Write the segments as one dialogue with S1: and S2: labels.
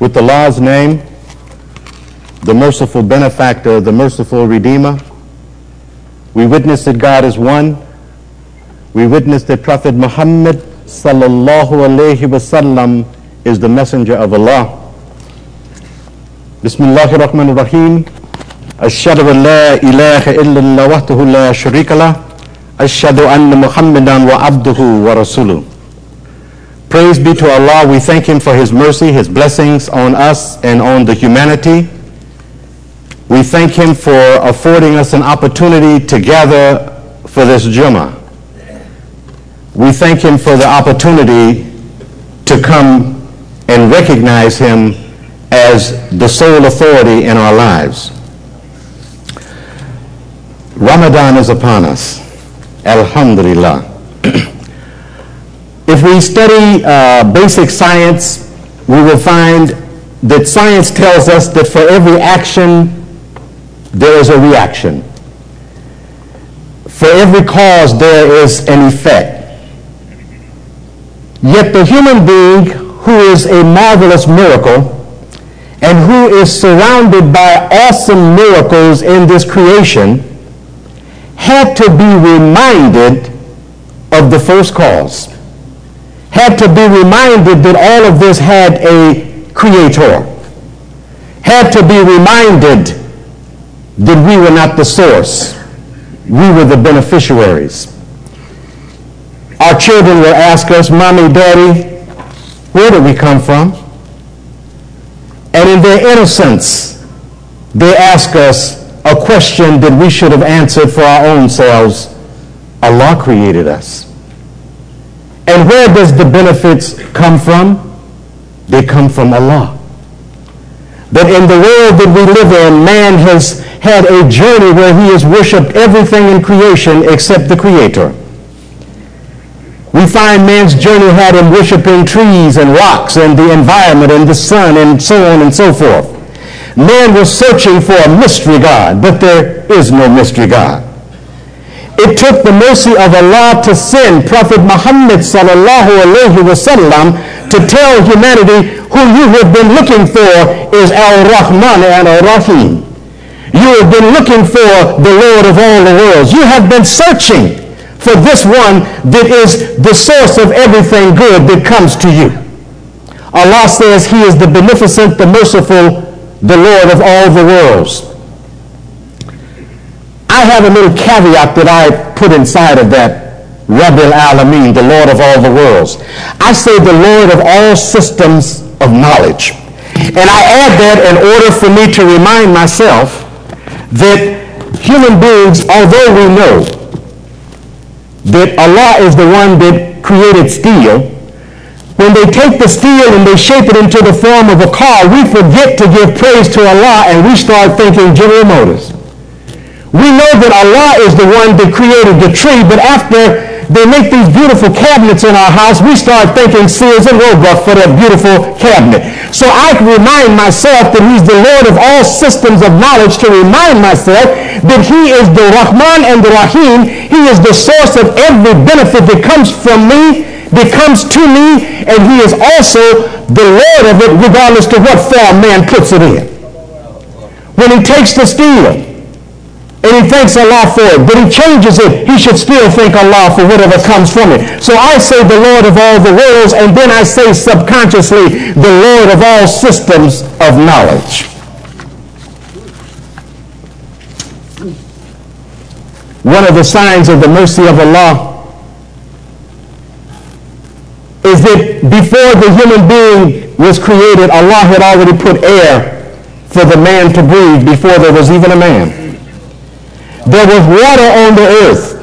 S1: with the Allah's name, the merciful benefactor, the merciful redeemer. We witness that God is one. We witness that Prophet Muhammad sallallahu wasallam is the messenger of Allah. Bismillahir Rahmanir Rahim. أشهد أن لا إله إلا الله وحده لا شريك له أشهد أن محمدا وعبده ورسوله Praise be to Allah. We thank Him for His mercy, His blessings on us and on the humanity. We thank Him for affording us an opportunity to gather for this Jummah. We thank Him for the opportunity to come and recognize Him as the sole authority in our lives. Ramadan is upon us. Alhamdulillah. if we study uh, basic science, we will find that science tells us that for every action, there is a reaction. For every cause, there is an effect. Yet the human being, who is a marvelous miracle, and who is surrounded by awesome miracles in this creation, had to be reminded of the first cause, had to be reminded that all of this had a creator, had to be reminded that we were not the source, we were the beneficiaries. Our children will ask us, Mommy, Daddy, where did we come from? And in their innocence, they ask us a question that we should have answered for our own selves. Allah created us. And where does the benefits come from? They come from Allah. But in the world that we live in, man has had a journey where he has worshiped everything in creation except the Creator. We find man's journey had him worshiping trees and rocks and the environment and the sun and so on and so forth. Man was searching for a mystery God, but there is no mystery God. It took the mercy of Allah to send Prophet Muhammad sallallahu alaihi wasallam to tell humanity who you have been looking for is Al-Rahman and Al-Rahim. You have been looking for the Lord of all the worlds. You have been searching for this one that is the source of everything good that comes to you. Allah says he is the beneficent, the merciful, the Lord of all the worlds. I have a little caveat that I put inside of that Rabbil Alameen, the Lord of all the worlds. I say the Lord of all systems of knowledge. And I add that in order for me to remind myself that human beings, although we know that Allah is the one that created steel, when they take the steel and they shape it into the form of a car, we forget to give praise to Allah and we start thinking General Motors. We know that Allah is the one that created the tree, but after they make these beautiful cabinets in our house, we start thinking Sears and Roebuck for that beautiful cabinet. So I can remind myself that he's the Lord of all systems of knowledge to remind myself that he is the Rahman and the Rahim. He is the source of every benefit that comes from me, that comes to me, and he is also the Lord of it regardless to what form man puts it in. When he takes the steel, and he thanks Allah for it, but he changes it, he should still thank Allah for whatever comes from it. So I say the Lord of all the worlds, and then I say subconsciously the Lord of all systems of knowledge. One of the signs of the mercy of Allah is that before the human being was created, Allah had already put air for the man to breathe before there was even a man there was water on the earth.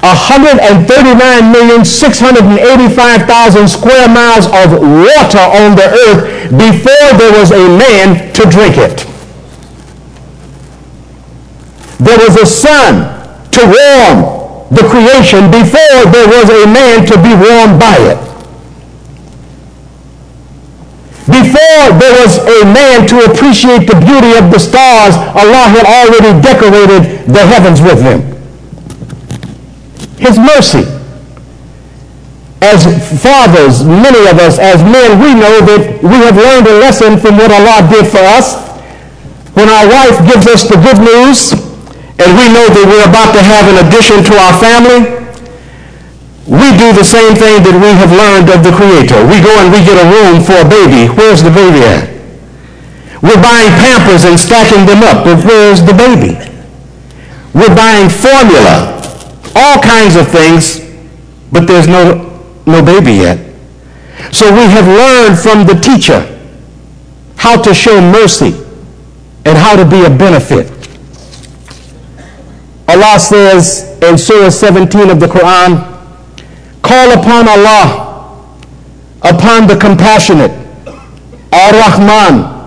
S1: 139,685,000 square miles of water on the earth before there was a man to drink it. There was a sun to warm the creation before there was a man to be warmed by it. Before there was a man to appreciate the beauty of the stars, Allah had already decorated the heavens with them. His mercy. As fathers, many of us, as men, we know that we have learned a lesson from what Allah did for us. When our wife gives us the good news, and we know that we're about to have an addition to our family, we do the same thing that we have learned of the Creator. We go and we get a room for a baby. Where's the baby at? We're buying Pampers and stacking them up, but where's the baby? We're buying formula, all kinds of things, but there's no no baby yet. So we have learned from the teacher how to show mercy and how to be a benefit. Allah says in Surah 17 of the Quran, call upon Allah, upon the compassionate, Ar-Rahman,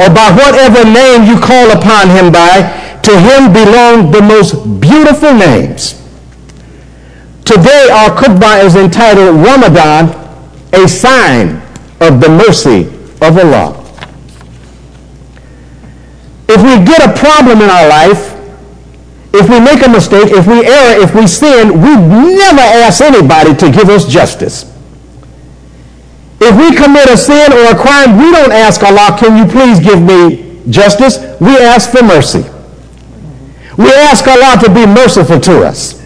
S1: or by whatever name you call upon him by, to him belong the most beautiful names. Today, our khutbah is entitled Ramadan, a sign of the mercy of Allah. If we get a problem in our life, if we make a mistake, if we err, if we sin, we never ask anybody to give us justice. If we commit a sin or a crime, we don't ask Allah, can you please give me justice? We ask for mercy. We ask Allah to be merciful to us.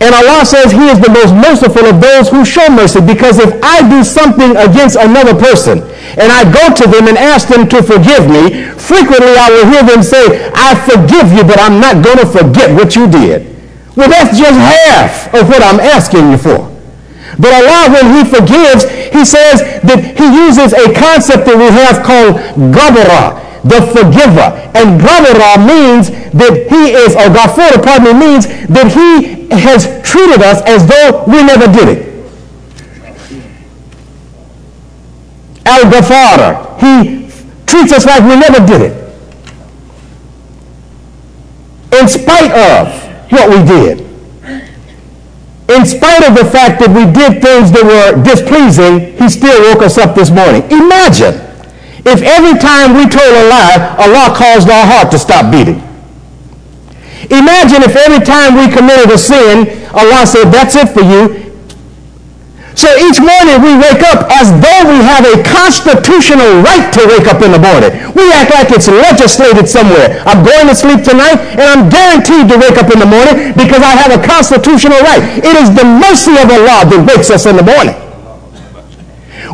S1: And Allah says he is the most merciful of those who show mercy because if I do something against another person and I go to them and ask them to forgive me, frequently I will hear them say, I forgive you, but I'm not going to forget what you did. Well, that's just half of what I'm asking you for. But Allah, when he forgives, he says that he uses a concept that we have called gabara, the forgiver. And gabara means that he is, or Ghafur, pardon me, means that he has treated us as though we never did it. Al-Ghafara, he treats us like we never did it. In spite of what we did. In spite of the fact that we did things that were displeasing, he still woke us up this morning. Imagine if every time we told a lie, Allah caused our heart to stop beating. Imagine if every time we committed a sin, Allah said, that's it for you. So each morning we wake up as though we have a constitutional right to wake up in the morning. We act like it's legislated somewhere. I'm going to sleep tonight and I'm guaranteed to wake up in the morning because I have a constitutional right. It is the mercy of Allah that wakes us in the morning.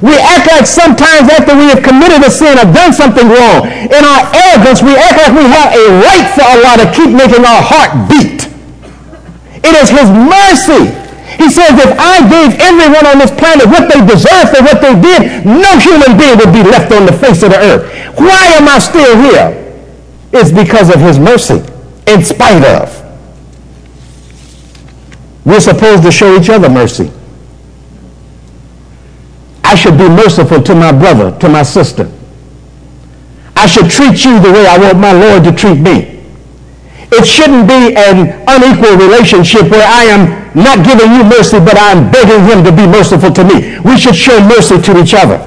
S1: We act like sometimes after we have committed a sin or done something wrong, in our arrogance, we act like we have a right for Allah to keep making our heart beat. It is His mercy. He says, if I gave everyone on this planet what they deserve for what they did, no human being would be left on the face of the earth. Why am I still here? It's because of His mercy, in spite of. We're supposed to show each other mercy. I should be merciful to my brother, to my sister. I should treat you the way I want my Lord to treat me. It shouldn't be an unequal relationship where I am not giving you mercy, but I'm begging him to be merciful to me. We should show mercy to each other.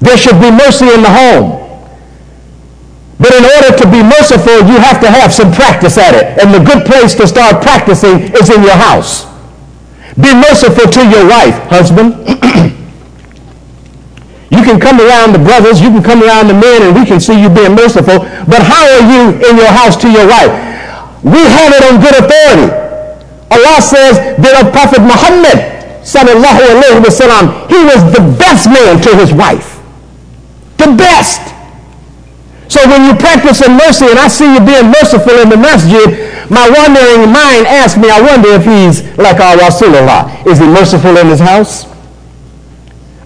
S1: There should be mercy in the home. But in order to be merciful, you have to have some practice at it. And the good place to start practicing is in your house. Be merciful to your wife, husband. Can come around the brothers, you can come around the men, and we can see you being merciful. But how are you in your house to your wife? We have it on good authority. Allah says that of Prophet Muhammad, sallallahu alaihi wasallam, he was the best man to his wife. The best. So when you practice mercy, and I see you being merciful in the masjid, my wondering mind asks me, I wonder if he's like our Rasulullah. Is he merciful in his house?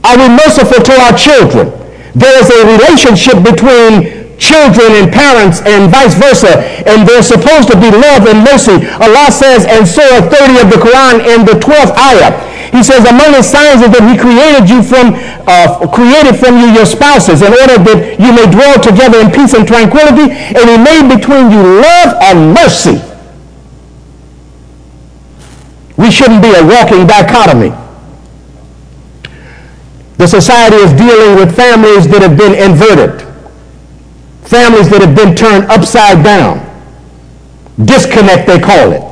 S1: Are we merciful to our children? There is a relationship between children and parents and vice versa. And there's supposed to be love and mercy. Allah says in Surah 30 of the Quran in the 12th ayah, he says, among his signs is that he created you from, uh, created from you your spouses in order that you may dwell together in peace and tranquility. And he made between you love and mercy. We shouldn't be a walking dichotomy. The society is dealing with families that have been inverted, families that have been turned upside down. Disconnect, they call it.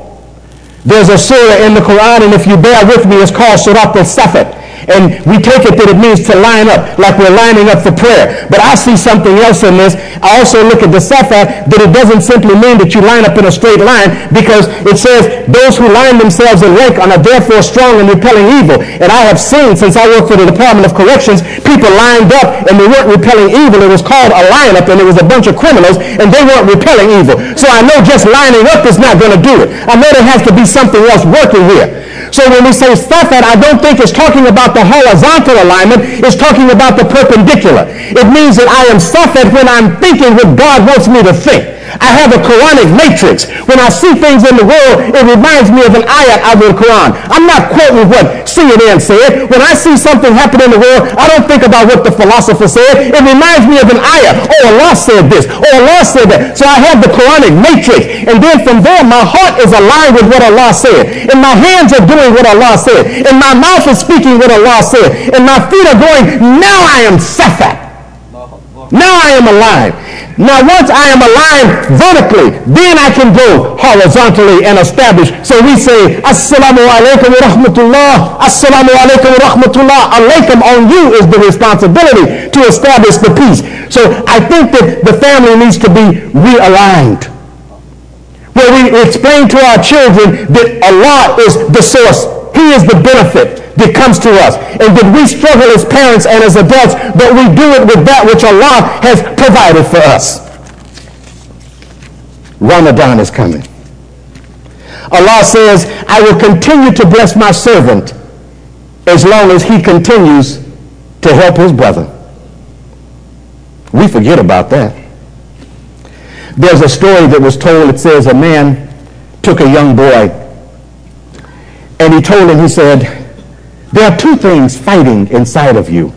S1: There's a surah in the Quran, and if you bear with me, it's called Surah al-Safat. And we take it that it means to line up, like we're lining up for prayer. But I see something else in this. I also look at the safat that it doesn't simply mean that you line up in a straight line because it says those who line themselves in rank are therefore strong and repelling evil. And I have seen, since I work for the Department of Corrections, people lined up and they weren't repelling evil. It was called a lineup and it was a bunch of criminals and they weren't repelling evil. So I know just lining up is not going to do it. I know there has to be something else working here. So when we say safat, I don't think it's talking about the horizontal alignment. It's talking about the perpendicular. It means that I am safat when I'm thinking what God wants me to think. I have a Quranic matrix. When I see things in the world, it reminds me of an ayat out of the Quran. I'm not quoting what CNN said. When I see something happen in the world, I don't think about what the philosopher said. It reminds me of an ayat. Oh, Allah said this. Oh, Allah said that. So I have the Quranic matrix. And then from there, my heart is aligned with what Allah said. And my hands are doing what Allah said. And my mouth is speaking what Allah said. And my feet are going, now I am safat. Now I am aligned. Now once I am aligned vertically, then I can go horizontally and establish. So we say, Assalamu alaikum wa rahmatullah. Assalamu alaikum wa rahmatullah. Alaikum on you is the responsibility to establish the peace. So I think that the family needs to be realigned. Where we explain to our children that Allah is the source. He is the benefit that comes to us. And that we struggle as parents and as adults, but we do it with that which Allah has provided for us. Ramadan is coming. Allah says, I will continue to bless my servant as long as he continues to help his brother. We forget about that. There's a story that was told. It says a man took a young boy and he told him, he said, there are two things fighting inside of you.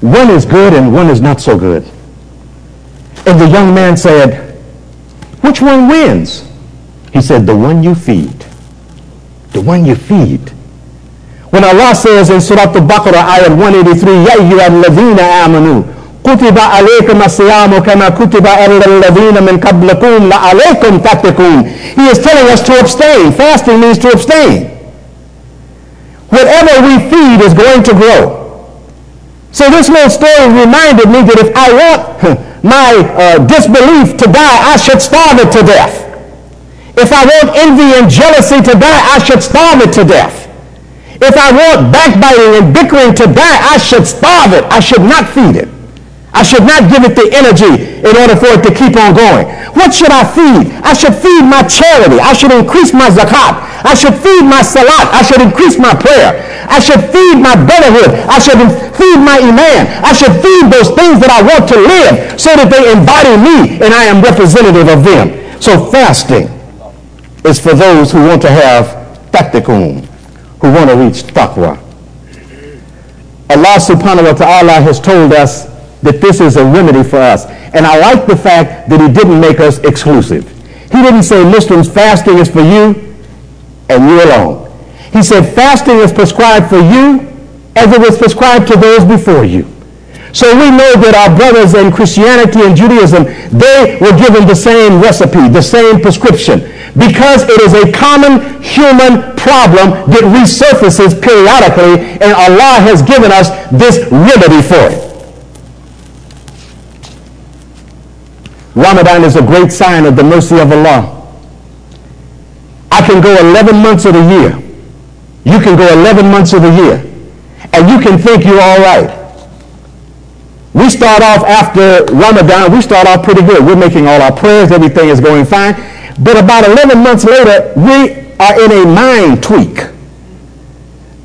S1: One is good and one is not so good. And the young man said, which one wins? He said, the one you feed. The one you feed. When Allah says in Surah Al-Baqarah, ayat 183, يَا أَيُّهَا الَّذِينَ آمَنُوا كُتِبَ عَلَيْكُمَ الصِّيَامُ كَمَا كُتِبَ عَلَى الَّذِينَ مِنْ قَبْلِكُمْ لَعَلَيْكُمْ تَتَّقُونَ He is telling us to abstain. Fasting means to abstain whatever we feed is going to grow. So this little story reminded me that if I want my uh, disbelief to die, I should starve it to death. If I want envy and jealousy to die, I should starve it to death. If I want backbiting and bickering to die, I should starve it. I should not feed it. I should not give it the energy in order for it to keep on going. What should I feed? I should feed my charity. I should increase my zakat. I should feed my salat. I should increase my prayer. I should feed my brotherhood. I should feed my iman. I should feed those things that I want to live so that they embody me and I am representative of them. So fasting is for those who want to have taqtikum, who want to reach taqwa. Allah subhanahu wa ta'ala has told us that this is a remedy for us. And I like the fact that he didn't make us exclusive. He didn't say Muslims fasting is for you and you alone. He said fasting is prescribed for you as it was prescribed to those before you. So we know that our brothers in Christianity and Judaism, they were given the same recipe, the same prescription, because it is a common human problem that resurfaces periodically, and Allah has given us this remedy for it. Ramadan is a great sign of the mercy of Allah. I can go 11 months of the year. You can go 11 months of the year. And you can think you're all right. We start off after Ramadan, we start off pretty good. We're making all our prayers, everything is going fine. But about 11 months later, we are in a mind tweak.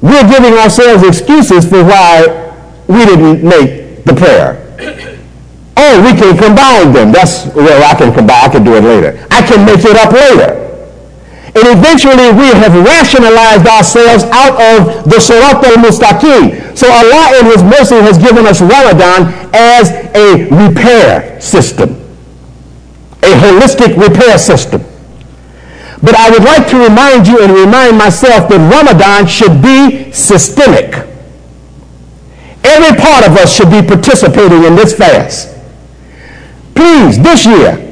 S1: We're giving ourselves excuses for why we didn't make the prayer. Oh, we can combine them. That's, well, I can combine, I can do it later. I can make it up later. And eventually we have rationalized ourselves out of the Sirat al-Mustaqim. So Allah in His mercy has given us Ramadan as a repair system. A holistic repair system. But I would like to remind you and remind myself that Ramadan should be systemic. Every part of us should be participating in this fast. Please, this year,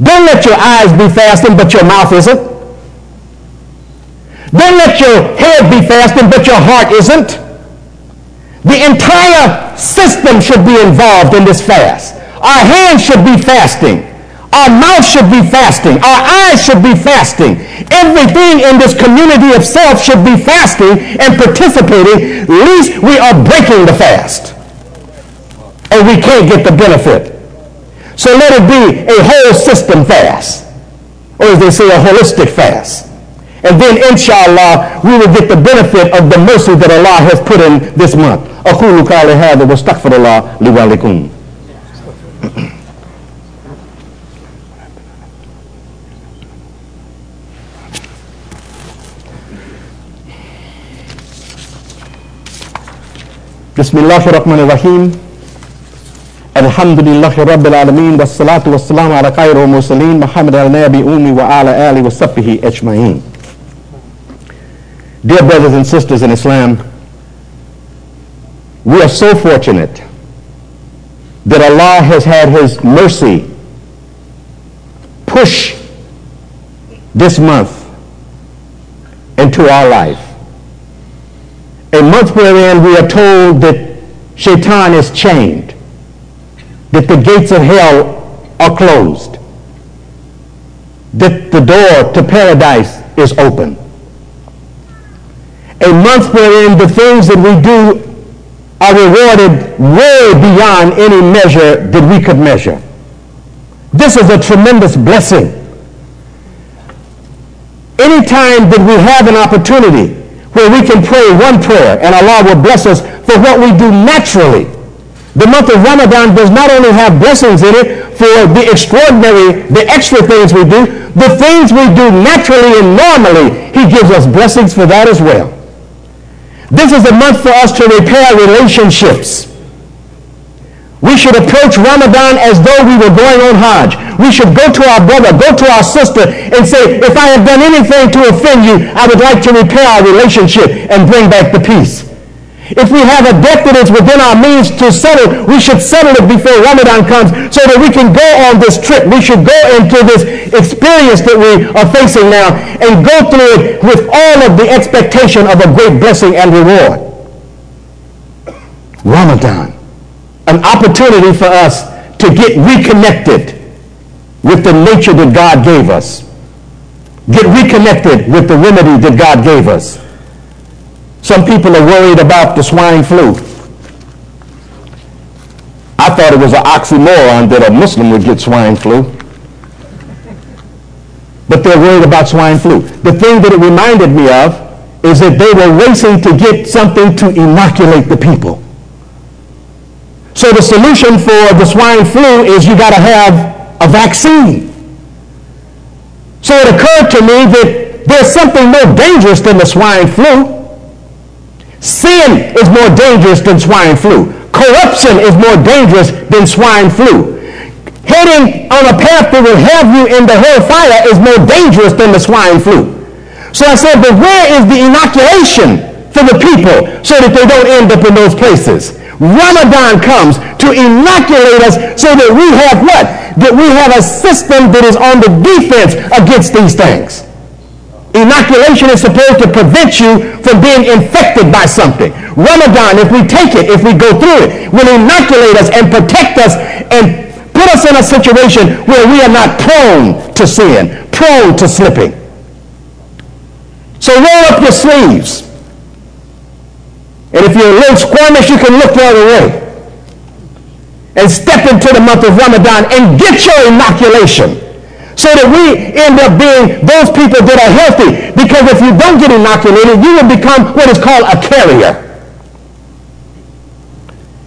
S1: don't let your eyes be fasting, but your mouth isn't. Don't let your head be fasting, but your heart isn't. The entire system should be involved in this fast. Our hands should be fasting. Our mouth should be fasting. Our eyes should be fasting. Everything in this community of self should be fasting and participating. Least we are breaking the fast. And we can't get the benefit. So let it be a whole system fast. Or as they say, a holistic fast. And then, inshallah, we will get the benefit of the mercy that Allah has put in this month. أقول قولي هذا واستغفر الله لي ولكم. بسم الله الرحمن الرحيم الحمد لله رب العالمين والصلاة والسلام على خير المرسلين محمد النبي أمي وعلى آله وصحبه أجمعين Dear brothers and sisters in Islam, we are so fortunate that Allah has had His mercy push this month into our life. A month wherein we are told that Shaitan is chained, that the gates of hell are closed, that the door to paradise is open. A month wherein the things that we do are rewarded way beyond any measure that we could measure. This is a tremendous blessing. Anytime that we have an opportunity where we can pray one prayer and Allah will bless us for what we do naturally. The month of Ramadan does not only have blessings in it for the extraordinary, the extra things we do, the things we do naturally and normally, He gives us blessings for that as well. This is a month for us to repair relationships. We should approach Ramadan as though we were going on Hajj. We should go to our brother, go to our sister, and say, if I have done anything to offend you, I would like to repair our relationship and bring back the peace. If we have a debt that is within our means to settle, we should settle it before Ramadan comes so that we can go on this trip. We should go into this experience that we are facing now and go through it with all of the expectation of a great blessing and reward. Ramadan an opportunity for us to get reconnected with the nature that God gave us. Get reconnected with the remedy that God gave us. Some people are worried about the swine flu. I thought it was an oxymoron that a Muslim would get swine flu. But they're worried about swine flu. The thing that it reminded me of is that they were racing to get something to inoculate the people. So the solution for the swine flu is you got to have a vaccine. So it occurred to me that there's something more dangerous than the swine flu. Sin is more dangerous than swine flu. Corruption is more dangerous than swine flu. Heading on a path that will have you in the hellfire is more dangerous than the swine flu. So I said, but where is the inoculation for the people so that they don't end up in those places? Ramadan comes to inoculate us so that we have what? That we have a system that is on the defense against these things. Inoculation is supposed to prevent you from being infected by something. Ramadan, if we take it, if we go through it, will inoculate us and protect us and put us in a situation where we are not prone to sin, prone to slipping. So roll up your sleeves. And if you're a little squirmish, you can look the other way. And step into the month of Ramadan and get your inoculation. So that we end up being those people that are healthy. Because if you don't get inoculated, you will become what is called a carrier.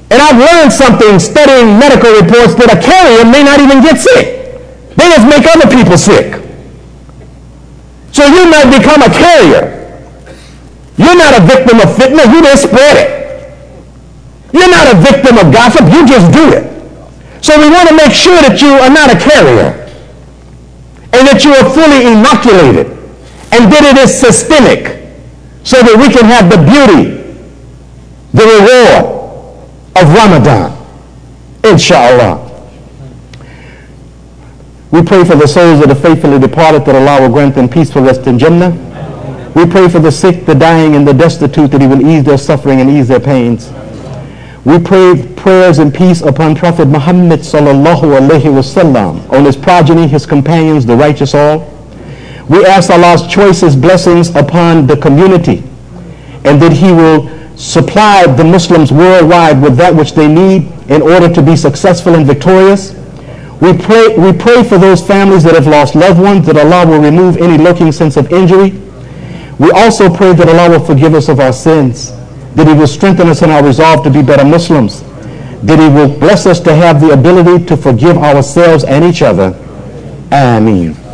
S1: And I've learned something studying medical reports that a carrier may not even get sick. They just make other people sick. So you might become a carrier. You're not a victim of fitna. You just spread it. You're not a victim of gossip. You just do it. So we want to make sure that you are not a carrier and that you are fully inoculated and that it is systemic so that we can have the beauty, the reward of Ramadan. Inshallah. We pray for the souls of the faithfully departed that Allah will grant them peaceful rest in Jannah We pray for the sick, the dying, and the destitute that he will ease their suffering and ease their pains. We pray prayers and peace upon Prophet Muhammad sallallahu alaihi wasallam, on his progeny, his companions, the righteous all. We ask Allah's choicest blessings upon the community and that he will supply the Muslims worldwide with that which they need in order to be successful and victorious. We pray, we pray for those families that have lost loved ones, that Allah will remove any lurking sense of injury. We also pray that Allah will forgive us of our sins that he will strengthen us in our resolve to be better Muslims, that he will bless us to have the ability to forgive ourselves and each other. Ameen.